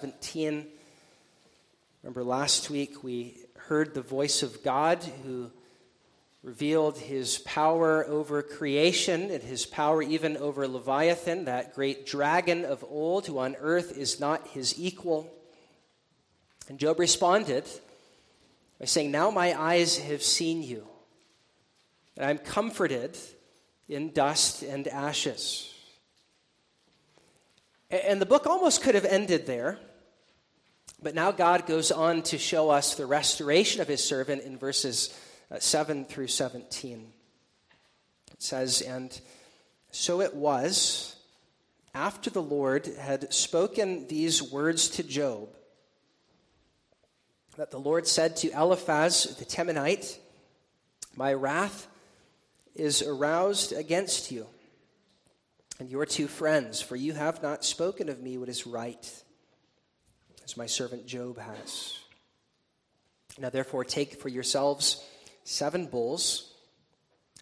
17. Remember last week we heard the voice of God who revealed his power over creation and his power even over Leviathan, that great dragon of old who on earth is not his equal. And Job responded by saying, Now my eyes have seen you, and I'm comforted in dust and ashes. And the book almost could have ended there. But now God goes on to show us the restoration of his servant in verses uh, 7 through 17. It says, And so it was, after the Lord had spoken these words to Job, that the Lord said to Eliphaz the Temanite, My wrath is aroused against you and your two friends, for you have not spoken of me what is right as my servant Job has. Now, therefore, take for yourselves seven bulls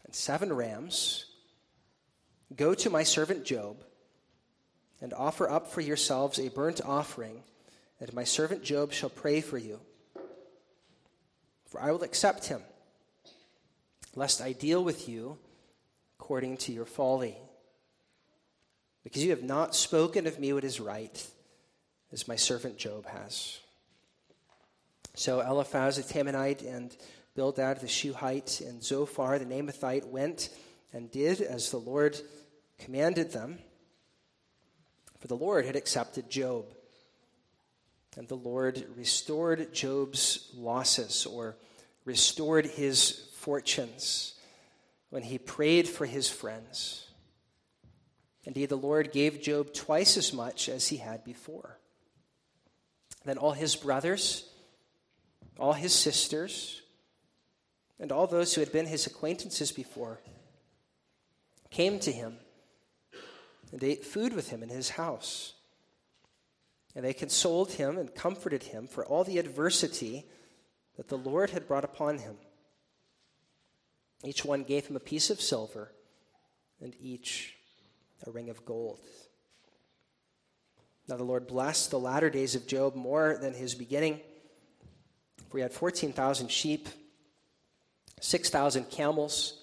and seven rams. Go to my servant Job and offer up for yourselves a burnt offering, and my servant Job shall pray for you. For I will accept him, lest I deal with you according to your folly. Because you have not spoken of me what is right as my servant Job has. So Eliphaz the Temanite and Bildad the Shuhite and Zophar the Naamathite went and did as the Lord commanded them. For the Lord had accepted Job. And the Lord restored Job's losses or restored his fortunes when he prayed for his friends. Indeed, the Lord gave Job twice as much as he had before. Then all his brothers, all his sisters, and all those who had been his acquaintances before came to him and ate food with him in his house. And they consoled him and comforted him for all the adversity that the Lord had brought upon him. Each one gave him a piece of silver, and each a ring of gold. Now the Lord blessed the latter days of Job more than his beginning. For he had 14,000 sheep, 6,000 camels,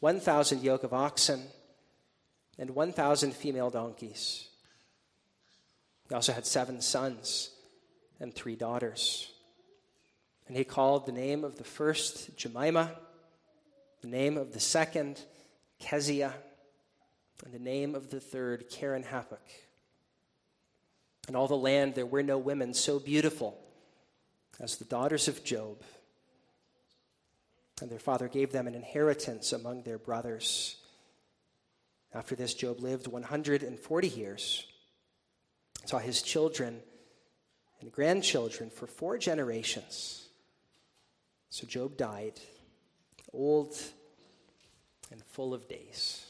1,000 yoke of oxen, and 1,000 female donkeys. He also had seven sons and three daughters. And he called the name of the first Jemima, the name of the second Keziah, and the name of the third Keren-happuch. In all the land there were no women so beautiful as the daughters of Job. And their father gave them an inheritance among their brothers. After this, Job lived 140 years, saw his children and grandchildren for four generations. So Job died, old and full of days.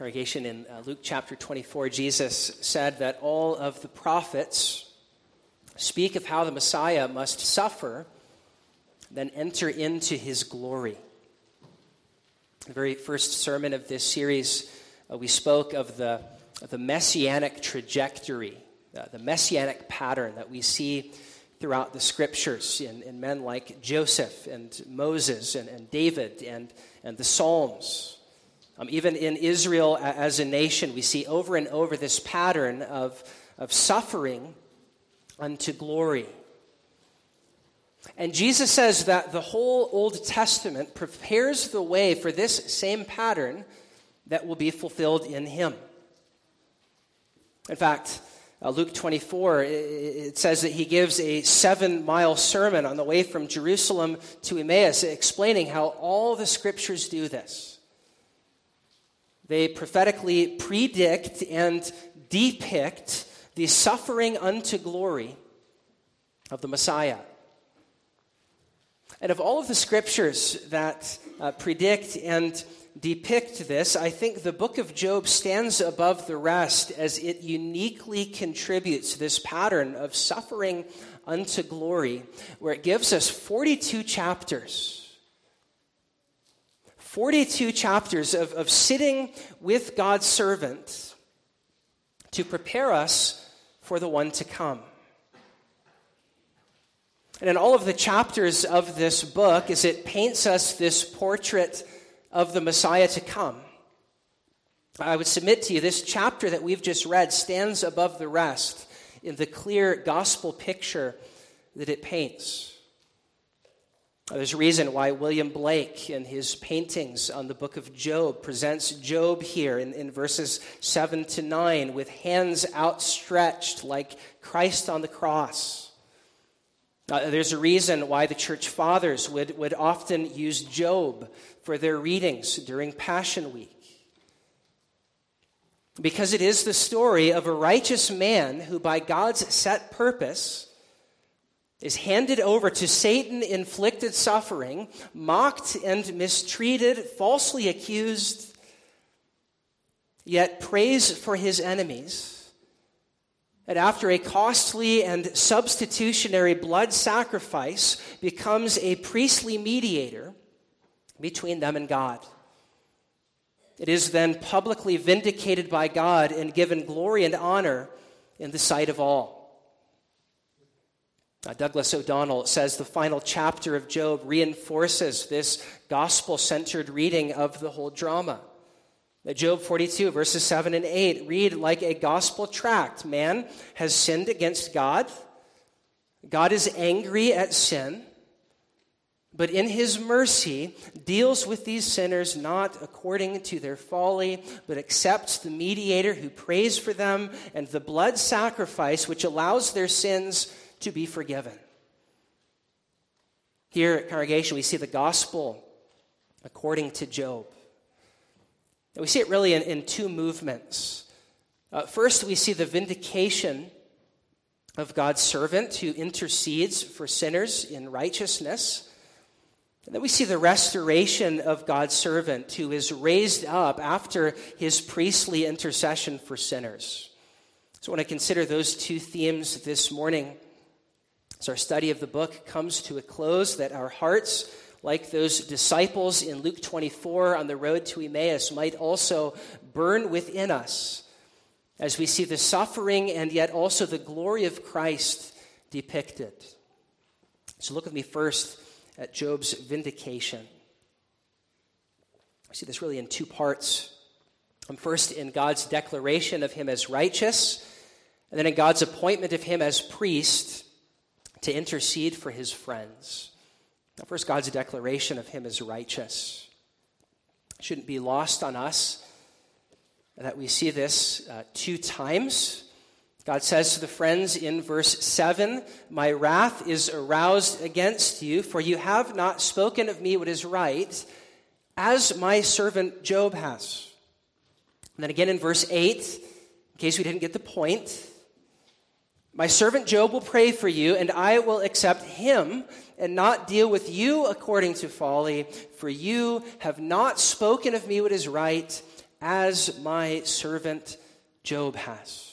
Congregation, in uh, Luke chapter 24, Jesus said that all of the prophets speak of how the Messiah must suffer, then enter into his glory. The very first sermon of this series, uh, we spoke of the, of the messianic trajectory, uh, the messianic pattern that we see throughout the scriptures in, in men like Joseph and Moses and, and David and, and the Psalms. Um, even in Israel as a nation, we see over and over this pattern of, of suffering unto glory. And Jesus says that the whole Old Testament prepares the way for this same pattern that will be fulfilled in him. In fact, uh, Luke 24, it says that he gives a seven mile sermon on the way from Jerusalem to Emmaus, explaining how all the scriptures do this. They prophetically predict and depict the suffering unto glory of the Messiah. And of all of the scriptures that uh, predict and depict this, I think the book of Job stands above the rest as it uniquely contributes to this pattern of suffering unto glory, where it gives us 42 chapters 42 chapters of, of sitting with God's servant to prepare us for the one to come. And in all of the chapters of this book, as it paints us this portrait of the Messiah to come, I would submit to you this chapter that we've just read stands above the rest in the clear gospel picture that it paints. There's a reason why William Blake, in his paintings on the book of Job, presents Job here in, in verses 7 to 9 with hands outstretched like Christ on the cross. Uh, there's a reason why the church fathers would, would often use Job for their readings during Passion Week. Because it is the story of a righteous man who, by God's set purpose, is handed over to Satan inflicted suffering, mocked and mistreated, falsely accused, yet prays for his enemies. And after a costly and substitutionary blood sacrifice, becomes a priestly mediator between them and God. It is then publicly vindicated by God and given glory and honor in the sight of all. Uh, Douglas O'Donnell says the final chapter of Job reinforces this gospel centered reading of the whole drama. Job 42, verses 7 and 8 read like a gospel tract Man has sinned against God, God is angry at sin but in his mercy deals with these sinners not according to their folly, but accepts the mediator who prays for them and the blood sacrifice which allows their sins to be forgiven. Here at congregation, we see the gospel according to Job. And we see it really in, in two movements. Uh, first, we see the vindication of God's servant who intercedes for sinners in righteousness. And then we see the restoration of God's servant who is raised up after his priestly intercession for sinners. So, I consider those two themes this morning, as our study of the book comes to a close, that our hearts, like those disciples in Luke 24 on the road to Emmaus, might also burn within us as we see the suffering and yet also the glory of Christ depicted. So, look with me first at Job's vindication. I see this really in two parts. I'm first, in God's declaration of him as righteous, and then in God's appointment of him as priest to intercede for his friends. Now, first, God's declaration of him as righteous. It shouldn't be lost on us that we see this uh, two times God says to the friends in verse 7 My wrath is aroused against you, for you have not spoken of me what is right, as my servant Job has. And then again in verse 8, in case we didn't get the point, my servant Job will pray for you, and I will accept him and not deal with you according to folly, for you have not spoken of me what is right, as my servant Job has.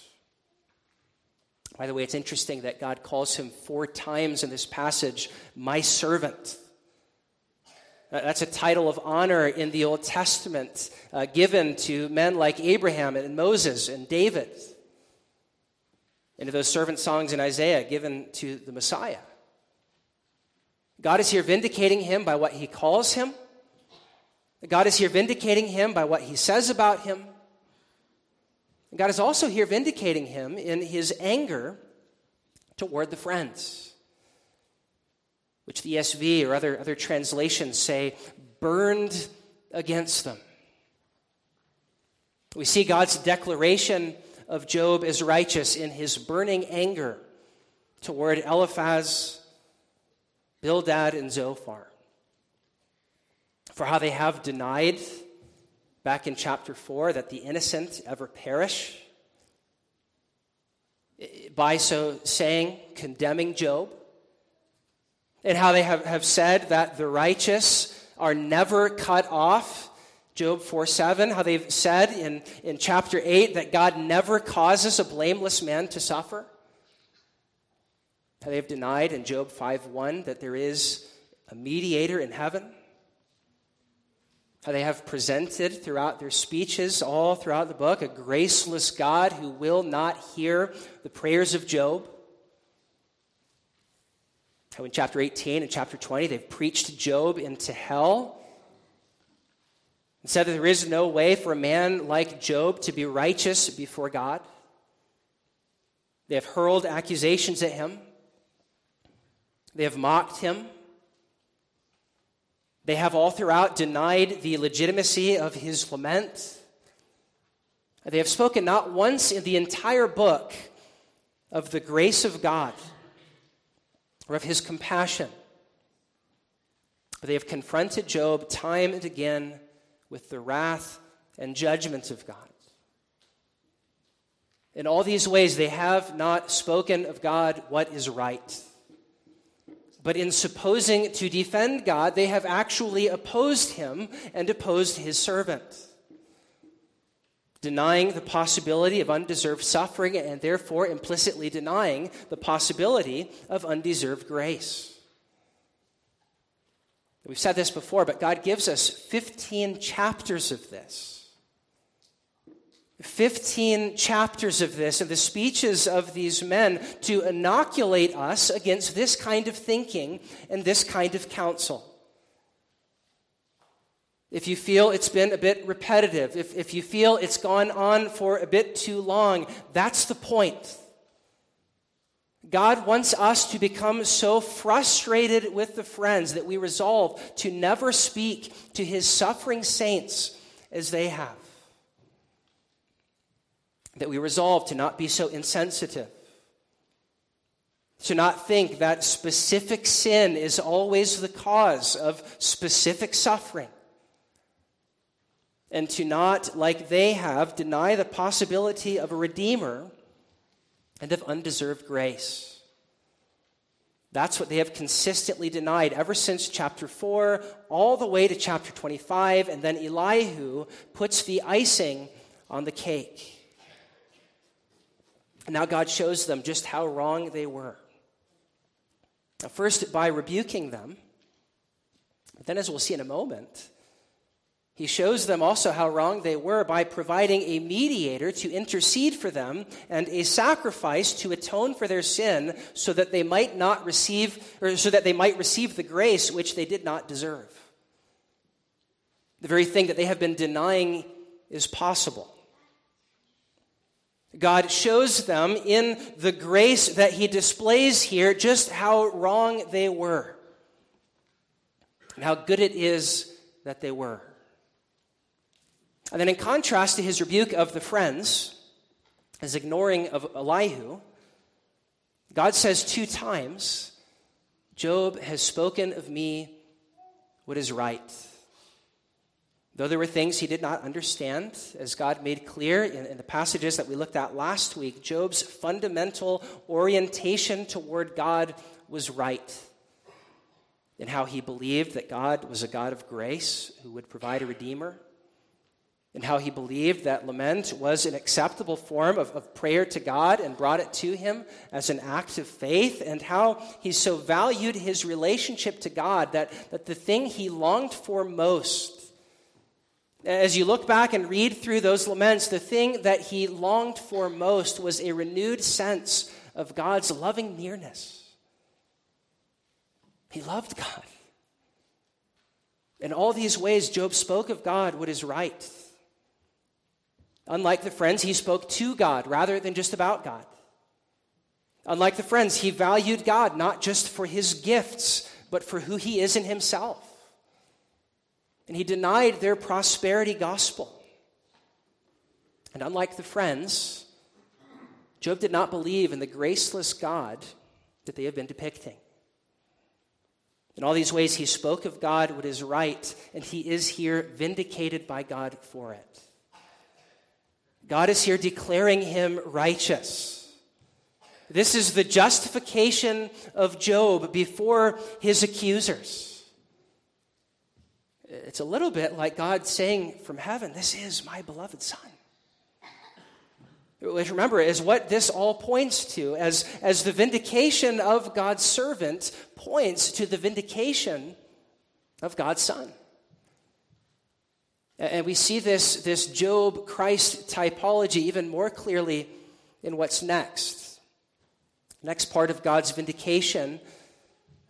By the way, it's interesting that God calls him four times in this passage, my servant. That's a title of honor in the Old Testament uh, given to men like Abraham and Moses and David. And to those servant songs in Isaiah given to the Messiah. God is here vindicating him by what he calls him. God is here vindicating him by what he says about him. God is also here vindicating him in his anger toward the friends, which the ESV or other, other translations say burned against them. We see God's declaration of Job as righteous in his burning anger toward Eliphaz, Bildad, and Zophar for how they have denied back in chapter 4 that the innocent ever perish. By so saying, condemning Job. And how they have, have said that the righteous are never cut off. Job 4 7, how they've said in, in chapter 8 that God never causes a blameless man to suffer. How they have denied in Job 5 1 that there is a mediator in heaven how they have presented throughout their speeches, all throughout the book, a graceless God who will not hear the prayers of Job. How in chapter 18 and chapter 20, they've preached Job into hell and said that there is no way for a man like Job to be righteous before God. They have hurled accusations at him, they have mocked him. They have all throughout denied the legitimacy of his lament. They have spoken not once in the entire book of the grace of God or of his compassion. But they have confronted Job time and again with the wrath and judgment of God. In all these ways, they have not spoken of God what is right. But in supposing to defend God, they have actually opposed him and opposed his servant, denying the possibility of undeserved suffering and therefore implicitly denying the possibility of undeserved grace. We've said this before, but God gives us 15 chapters of this 15 chapters of this, of the speeches of these men, to inoculate us against this kind of thinking and this kind of counsel. If you feel it's been a bit repetitive, if, if you feel it's gone on for a bit too long, that's the point. God wants us to become so frustrated with the friends that we resolve to never speak to his suffering saints as they have. That we resolve to not be so insensitive, to not think that specific sin is always the cause of specific suffering, and to not, like they have, deny the possibility of a Redeemer and of undeserved grace. That's what they have consistently denied ever since chapter 4, all the way to chapter 25, and then Elihu puts the icing on the cake. Now God shows them just how wrong they were. First, by rebuking them, but then, as we'll see in a moment, he shows them also how wrong they were by providing a mediator to intercede for them and a sacrifice to atone for their sin so that they might not receive or so that they might receive the grace which they did not deserve. The very thing that they have been denying is possible. God shows them in the grace that he displays here just how wrong they were and how good it is that they were. And then, in contrast to his rebuke of the friends, his ignoring of Elihu, God says two times, Job has spoken of me what is right. Though there were things he did not understand, as God made clear in, in, the passages that we looked at last week, Job's fundamental orientation toward God was right. In how he believed that God was a God of grace who would provide a redeemer, and how he believed that lament was an acceptable form of, of prayer to God and brought it to him as an act of faith, and how he so valued his relationship to God that, that the thing he longed for most as you look back and read through those laments, the thing that he longed for most was a renewed sense of God's loving nearness. He loved God. In all these ways, Job spoke of God what is right. Unlike the friends, he spoke to God rather than just about God. Unlike the friends, he valued God not just for his gifts, but for who he is in himself and he denied their prosperity gospel. And unlike the friends, Job did not believe in the graceless God that they have been depicting. In all these ways, he spoke of God what is right, and he is here vindicated by God for it. God is here declaring him righteous. This is the justification of Job before his accusers. It's a little bit like God saying from heaven, This is my beloved Son. Which remember is what this all points to, as, as the vindication of God's servant points to the vindication of God's Son. And we see this, this Job Christ typology even more clearly in what's next. Next part of God's vindication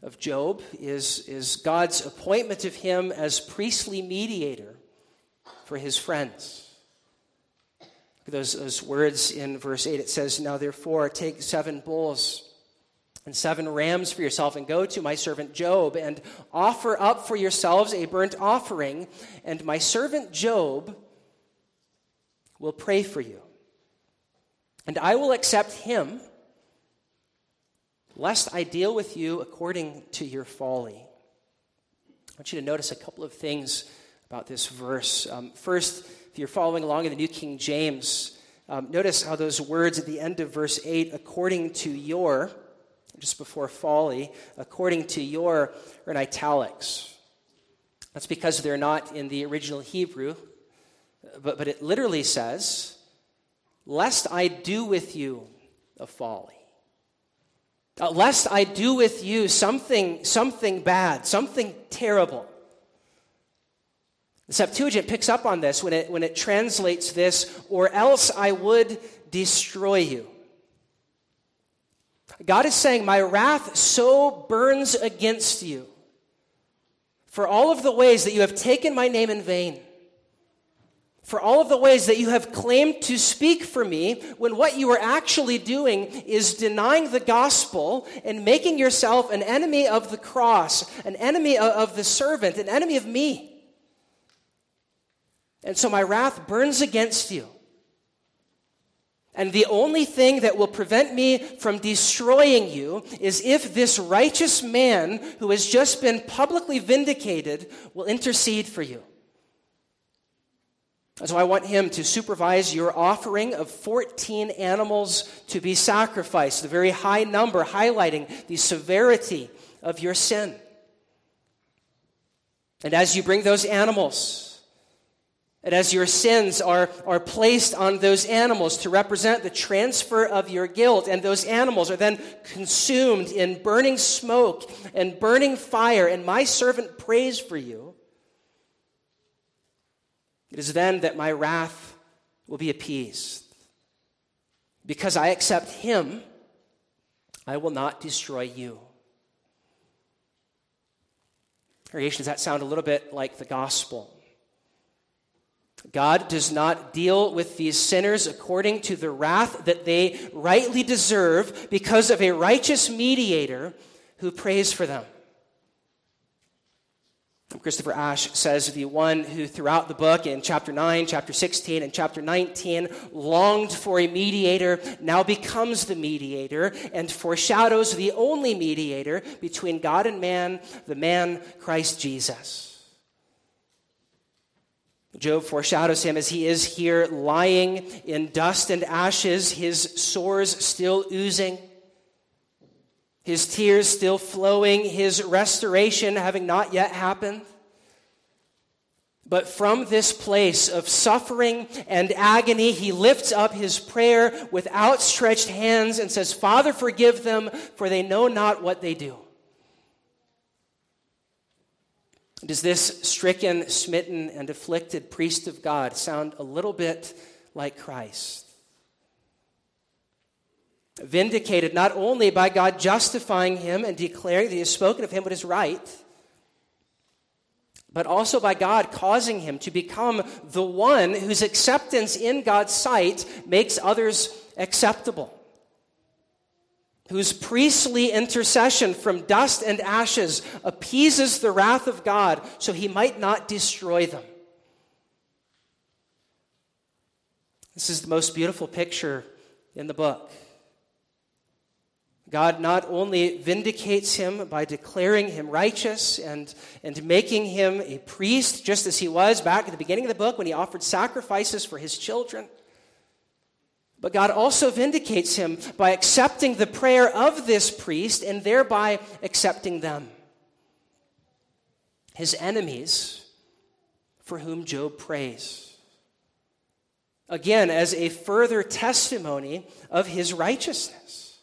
of Job is, is God's appointment of him as priestly mediator for his friends. Those, those words in verse 8 it says, Now therefore, take seven bulls and seven rams for yourself, and go to my servant Job, and offer up for yourselves a burnt offering, and my servant Job will pray for you. And I will accept him, lest I deal with you according to your folly. I want you to notice a couple of things about this verse. Um, first, if you're following along in the New King James, um, notice how those words at the end of verse 8, according to your, just before folly, according to your, are in italics. That's because they're not in the original Hebrew, but, but it literally says, Lest I do with you a folly. Uh, lest I do with you something, something bad, something terrible. The Septuagint picks up on this when it, when it translates this, or else I would destroy you. God is saying, My wrath so burns against you for all of the ways that you have taken my name in vain, for all of the ways that you have claimed to speak for me, when what you are actually doing is denying the gospel and making yourself an enemy of the cross, an enemy of the servant, an enemy of me. And so my wrath burns against you. And the only thing that will prevent me from destroying you is if this righteous man who has just been publicly vindicated will intercede for you. And so I want him to supervise your offering of 14 animals to be sacrificed, the very high number highlighting the severity of your sin. And as you bring those animals, and as your sins are, are placed on those animals to represent the transfer of your guilt, and those animals are then consumed in burning smoke and burning fire, and my servant prays for you, it is then that my wrath will be appeased. Because I accept him, I will not destroy you. Creation, does that sound a little bit like the gospel? God does not deal with these sinners according to the wrath that they rightly deserve because of a righteous mediator who prays for them. Christopher Ash says the one who throughout the book in chapter 9, chapter 16, and chapter 19 longed for a mediator now becomes the mediator and foreshadows the only mediator between God and man, the man Christ Jesus. Job foreshadows him as he is here lying in dust and ashes, his sores still oozing, his tears still flowing, his restoration having not yet happened. But from this place of suffering and agony, he lifts up his prayer with outstretched hands and says, Father, forgive them, for they know not what they do. Does this stricken, smitten, and afflicted priest of God sound a little bit like Christ? Vindicated not only by God justifying him and declaring that he has spoken of him what is right, but also by God causing him to become the one whose acceptance in God's sight makes others acceptable whose priestly intercession from dust and ashes appeases the wrath of God so he might not destroy them. This is the most beautiful picture in the book. God not only vindicates him by declaring him righteous and, and making him a priest, just as he was back at the beginning of the book when he offered sacrifices for his children. But God also vindicates him by accepting the prayer of this priest and thereby accepting them. His enemies for whom Job prays. Again, as a further testimony of his righteousness.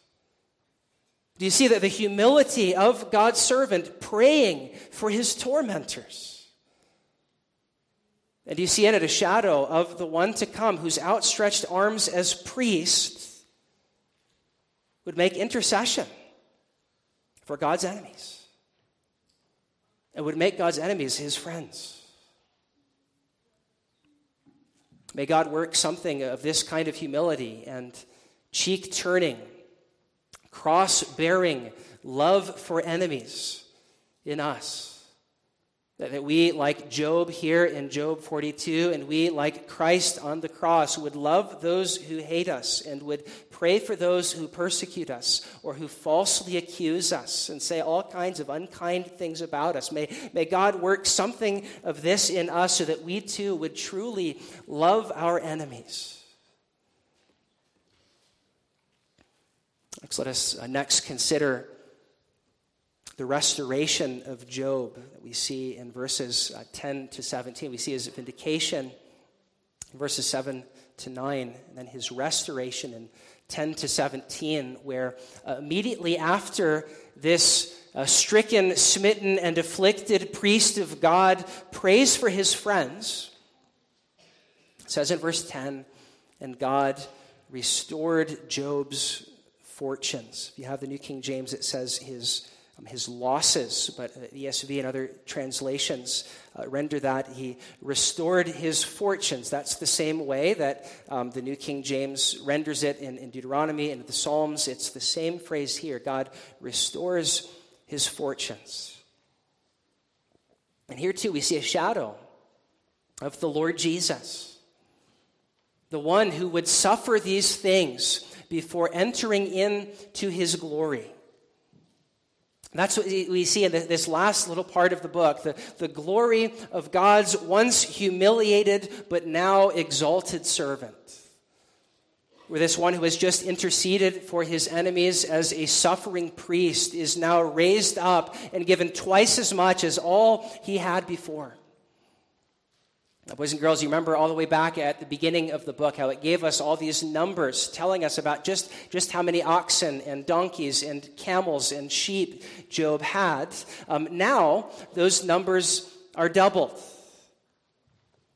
Do you see that the humility of God's servant praying for his tormentors? And you see in it a shadow of the one to come whose outstretched arms as priest would make intercession for God's enemies. and would make God's enemies his friends. May God work something of this kind of humility and cheek turning, cross bearing love for enemies in us. That we, like Job here in Job 42, and we, like Christ on the cross, would love those who hate us and would pray for those who persecute us or who falsely accuse us and say all kinds of unkind things about us. May, may God work something of this in us so that we too would truly love our enemies. Next, let us uh, next consider the restoration of Job that we see in verses uh, 10 to 17. We see his vindication in verses 7 to 9, and then his restoration in 10 to 17, where uh, immediately after this uh, stricken, smitten, and afflicted priest of God prays for his friends, it says in verse 10, and God restored Job's fortunes. If you have the New King James, it says his um, his losses, but uh, ESV and other translations uh, render that he restored his fortunes. That's the same way that um, the New King James renders it in, in Deuteronomy and the Psalms. It's the same phrase here God restores his fortunes. And here too, we see a shadow of the Lord Jesus, the one who would suffer these things before entering into his glory. That's what we see in this last little part of the book the, the glory of God's once humiliated but now exalted servant. Where this one who has just interceded for his enemies as a suffering priest is now raised up and given twice as much as all he had before. Boys and girls, you remember all the way back at the beginning of the book how it gave us all these numbers telling us about just, just how many oxen and donkeys and camels and sheep Job had. Um, now, those numbers are doubled.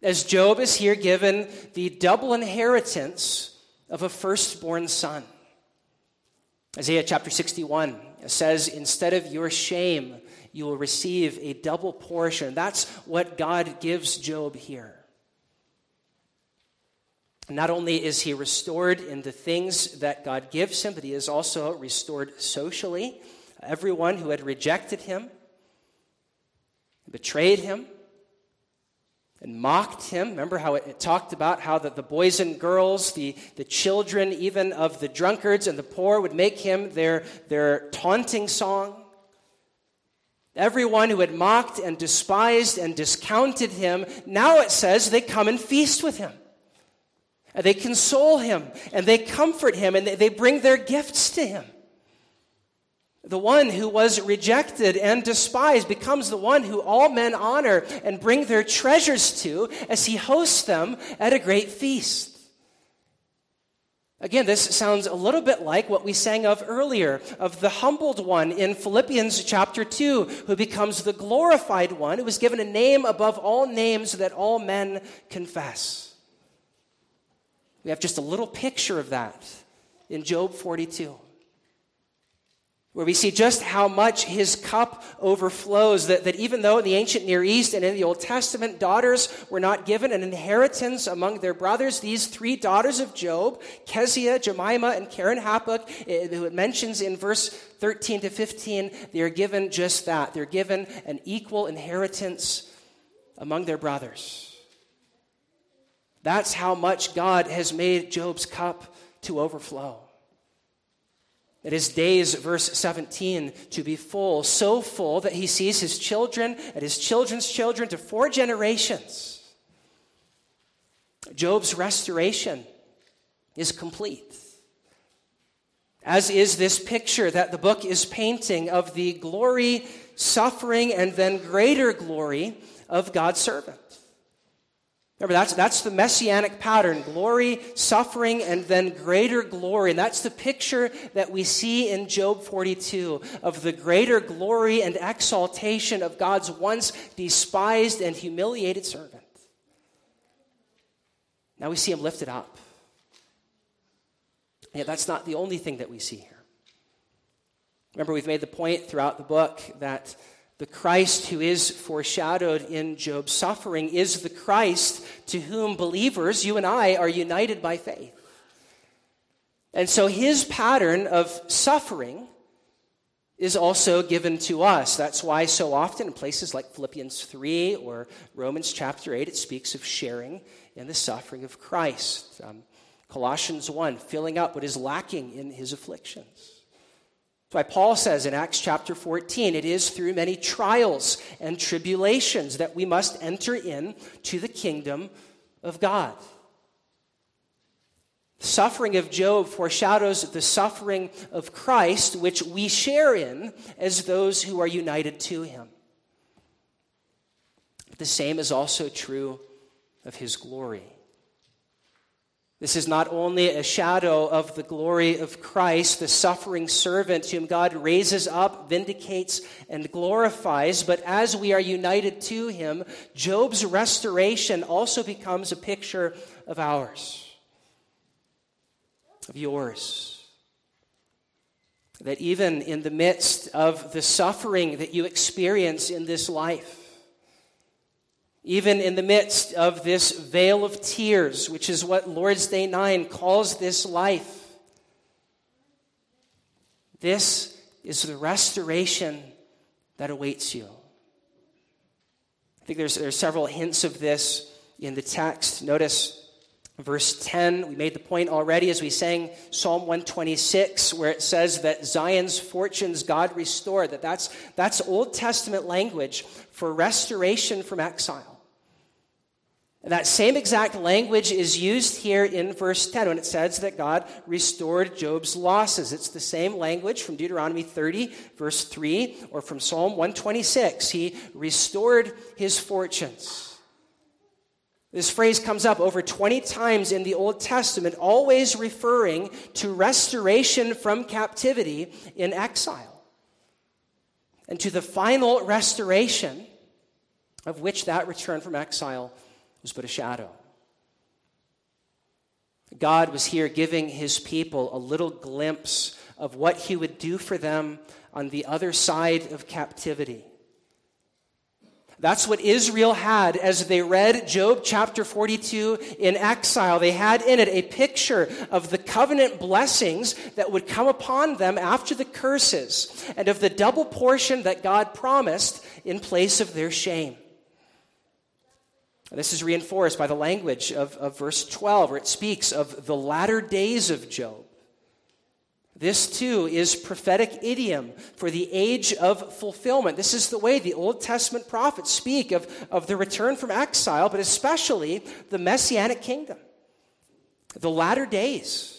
As Job is here given the double inheritance of a firstborn son. Isaiah chapter 61 says, Instead of your shame, you will receive a double portion. That's what God gives Job here. Not only is he restored in the things that God gives him, but he is also restored socially. Everyone who had rejected him, betrayed him, and mocked him. Remember how it, it, talked about how the, the boys and girls, the, the children even of the drunkards and the poor would make him their, their taunting song? Everyone who had mocked and despised and discounted him, now it says they come and feast with him. And they console him and they comfort him and they bring their gifts to him. The one who was rejected and despised becomes the one who all men honor and bring their treasures to as he hosts them at a great feast. Again, this sounds a little bit like what we sang of earlier, of the humbled one in Philippians chapter 2, who becomes the glorified one, who was given a name above all names that all men confess. We have just a little picture of that in Job 42 where we see just how much his cup overflows. That, that even though in the ancient Near East and in the Old Testament, daughters were not given an inheritance among their brothers, these three daughters of Job, Keziah, Jemima, and Keren-happuch, eh, who it mentions in verse 13 to 15, they are given just that. They're given an equal inheritance among their brothers. That's how much God has made Job's cup to overflow. It is days, verse 17, to be full, so full that he sees his children and his children's children to four generations. Job's restoration is complete. As is this picture that the book is painting of the glory, suffering, and then greater glory of God's servant. Remember, that's, that's the messianic pattern glory, suffering, and then greater glory. And that's the picture that we see in Job 42 of the greater glory and exaltation of God's once despised and humiliated servant. Now we see him lifted up. Yet that's not the only thing that we see here. Remember, we've made the point throughout the book that the Christ who is foreshadowed in Job's suffering is the Christ to whom believers, you and I, are united by faith. And so his pattern of suffering is also given to us. That's why so often in places like Philippians 3 or Romans chapter 8, it speaks of sharing in the suffering of Christ. Um, Colossians 1, filling up what is lacking in his afflictions. That's why Paul says in Acts chapter 14, it is through many trials and tribulations that we must enter in to the kingdom of God. The suffering of Job foreshadows the suffering of Christ, which we share in as those who are united to him. The same is also true of his glory. This is not only a shadow of the glory of Christ, the suffering servant whom God raises up, vindicates, and glorifies, but as we are united to him, Job's restoration also becomes a picture of ours of yours. That even in the midst of the suffering that you experience in this life, even in the midst of this vale of tears, which is what Lord's Day 9 calls this life, this is the restoration that awaits you. I think there's, there's several hints of this in the text. Notice Verse 10, we made the point already as we sang Psalm 126, where it says that Zion's fortunes God restored, that that's, that's Old Testament language for restoration from exile. And that same exact language is used here in verse 10 when it says that God restored Job's losses. It's the same language from Deuteronomy 30, verse 3, or from Psalm 126. He restored his fortunes. This phrase comes up over 20 times in the Old Testament, always referring to restoration from captivity in exile. And to the final restoration of which that return from exile was but a shadow. God was here giving his people a little glimpse of what he would do for them on the other side of captivity. That's what Israel had as they read Job chapter 42 in exile. They had in it a picture of the covenant blessings that would come upon them after the curses and of the double portion that God promised in place of their shame. This is reinforced by the language of, of verse 12, where it speaks of the latter days of Job. This too is prophetic idiom for the age of fulfillment. This is the way the Old Testament prophets speak of, of the return from exile, but especially the messianic kingdom, the latter days.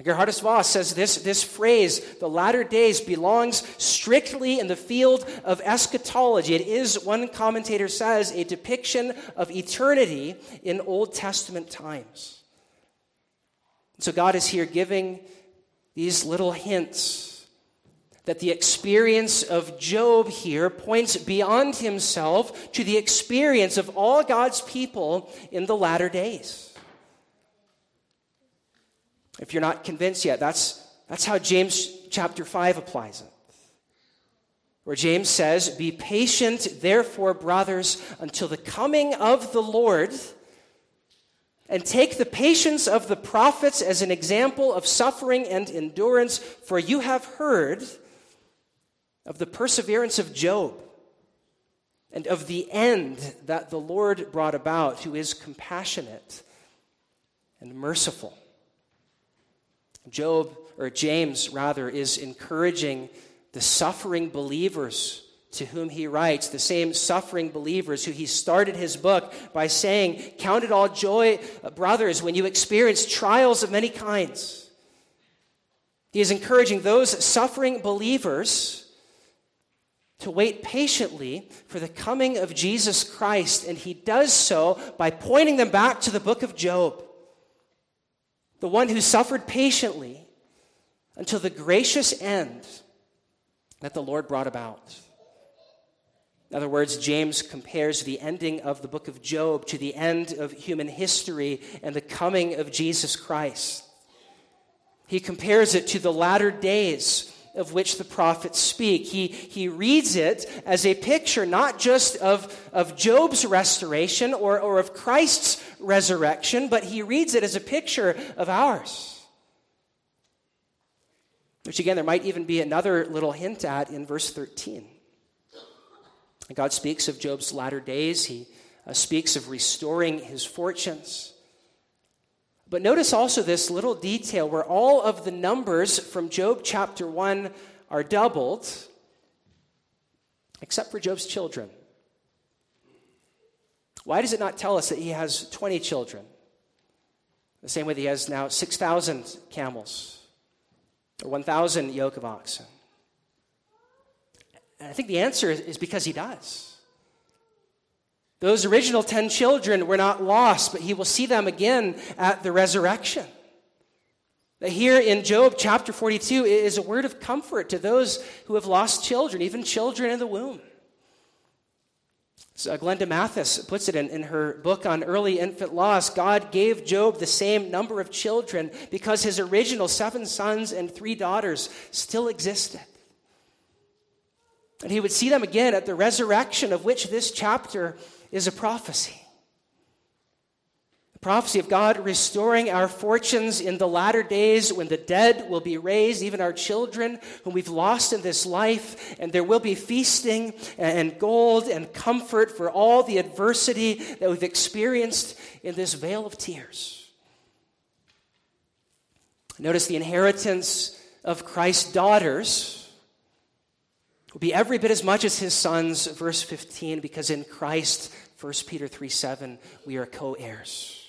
Gerhardus Vos says this, this phrase, the latter days, belongs strictly in the field of eschatology. It is, one commentator says, a depiction of eternity in Old Testament times. So God is here giving these little hints that the experience of Job here points beyond himself to the experience of all God's people in the latter days. If you're not convinced yet, that's, that's how James chapter 5 applies it. Where James says, Be patient, therefore, brothers, until the coming of the Lord and take the patience of the prophets as an example of suffering and endurance, for you have heard of the perseverance of Job and of the end that the Lord brought about, who is compassionate and merciful. Job, or James rather, is encouraging the suffering believers to whom he writes, the same suffering believers who he started his book by saying, Count it all joy, uh, brothers, when you experience trials of many kinds. He is encouraging those suffering believers to wait patiently for the coming of Jesus Christ, and he does so by pointing them back to the book of Job, the one who suffered patiently until the gracious end that the Lord brought about. In other words, James compares the ending of the book of Job to the end of human history and the coming of Jesus Christ. He compares it to the latter days of which the prophets speak. He, he reads it as a picture not just of, of Job's restoration or, or of Christ's resurrection, but he reads it as a picture of ours. Which, again, there might even be another little hint at in verse 13. God speaks of Job's latter days, he uh, speaks of restoring his fortunes. But notice also this little detail where all of the numbers from Job chapter 1 are doubled, except for Job's children. Why does it not tell us that he has 20 children? The same way that he has now 6,000 camels or 1,000 yoke of oxen. I think the answer is because he does. Those original 10 children were not lost, but he will see them again at the resurrection. Here in Job chapter 42 is a word of comfort to those who have lost children, even children in the womb. So Glenda Mathes puts it in, in her book on early infant loss. God gave Job the same number of children because his original seven sons and three daughters still existed. And he would see them again at the resurrection, of which this chapter is a prophecy. The prophecy of God restoring our fortunes in the latter days when the dead will be raised, even our children whom we've lost in this life, and there will be feasting and gold and comfort for all the adversity that we've experienced in this vale of tears. Notice the inheritance of Christ's daughters will be every bit as much as his sons, verse 15, because in Christ 1 Peter 3 7, we are co heirs.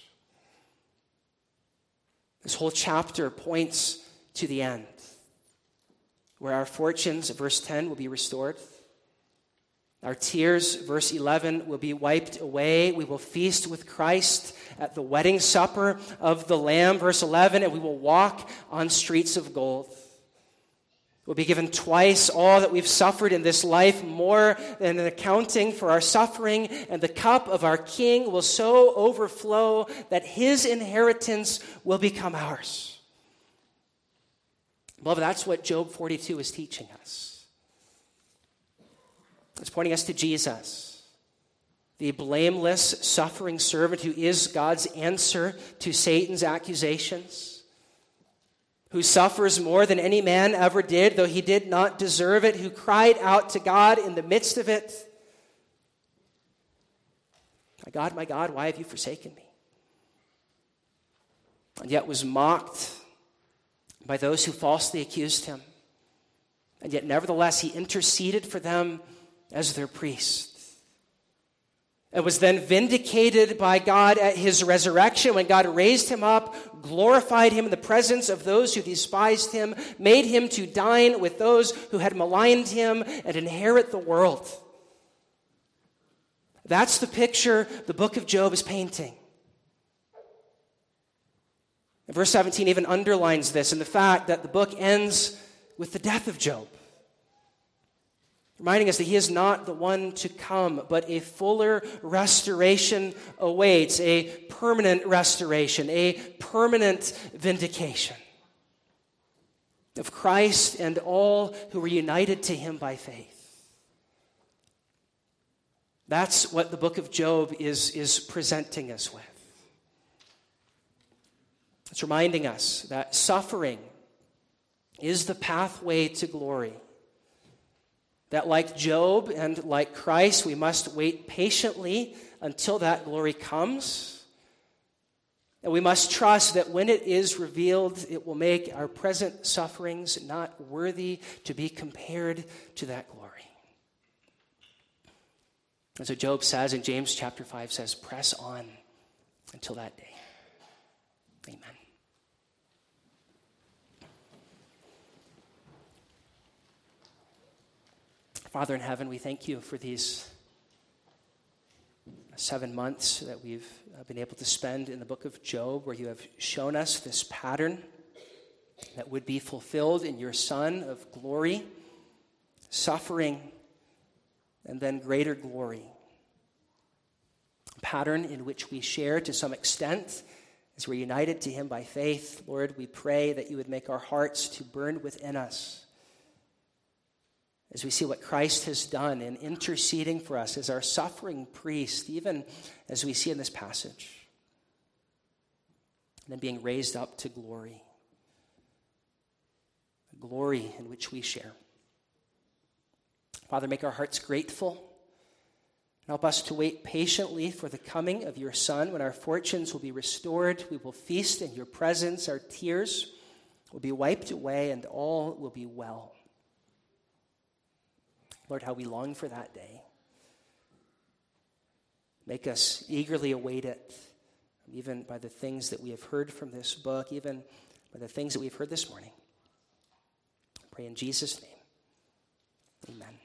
This whole chapter points to the end, where our fortunes, verse 10, will be restored. Our tears, verse 11, will be wiped away. We will feast with Christ at the wedding supper of the Lamb, verse 11, and we will walk on streets of gold. We'll be given twice all that we've suffered in this life, more than an accounting for our suffering, and the cup of our King will so overflow that his inheritance will become ours. Beloved, that's what Job 42 is teaching us. It's pointing us to Jesus, the blameless, suffering servant who is God's answer to Satan's accusations who suffers more than any man ever did, though he did not deserve it, who cried out to God in the midst of it My God, my God, why have you forsaken me? And yet was mocked by those who falsely accused him. And yet, nevertheless, he interceded for them as their priest and was then vindicated by God at his resurrection when God raised him up, glorified him in the presence of those who despised him, made him to dine with those who had maligned him and inherit the world. That's the picture the book of Job is painting. verse 17 even underlines this in the fact that the book ends with the death of Job reminding us that he is not the one to come, but a fuller restoration awaits, a permanent restoration, a permanent vindication of Christ and all who were united to him by faith. That's what the book of Job is, is presenting us with. It's reminding us that suffering is the pathway to glory that, like Job and like Christ, we must wait patiently until that glory comes. And we must trust that when it is revealed, it will make our present sufferings not worthy to be compared to that glory. And so Job says in James chapter 5 says, press on until that day. Amen. Father in heaven, we thank you for these seven months that we've uh, been able to spend in the book of Job, where you have shown us this pattern that would be fulfilled in your Son of glory, suffering, and then greater glory. A pattern in which we share to some extent as we're united to Him by faith. Lord, we pray that you would make our hearts to burn within us as we see what Christ has done in interceding for us as our suffering priest, even as we see in this passage, and then being raised up to glory, glory in which we share. Father, make our hearts grateful. And help us to wait patiently for the coming of your Son when our fortunes will be restored. We will feast in your presence. Our tears will be wiped away, and all will be well. Lord, how we long for that day. Make us eagerly await it, even by the things that we have heard from this book, even by the things that we've heard this morning. I pray in Jesus' name. Amen.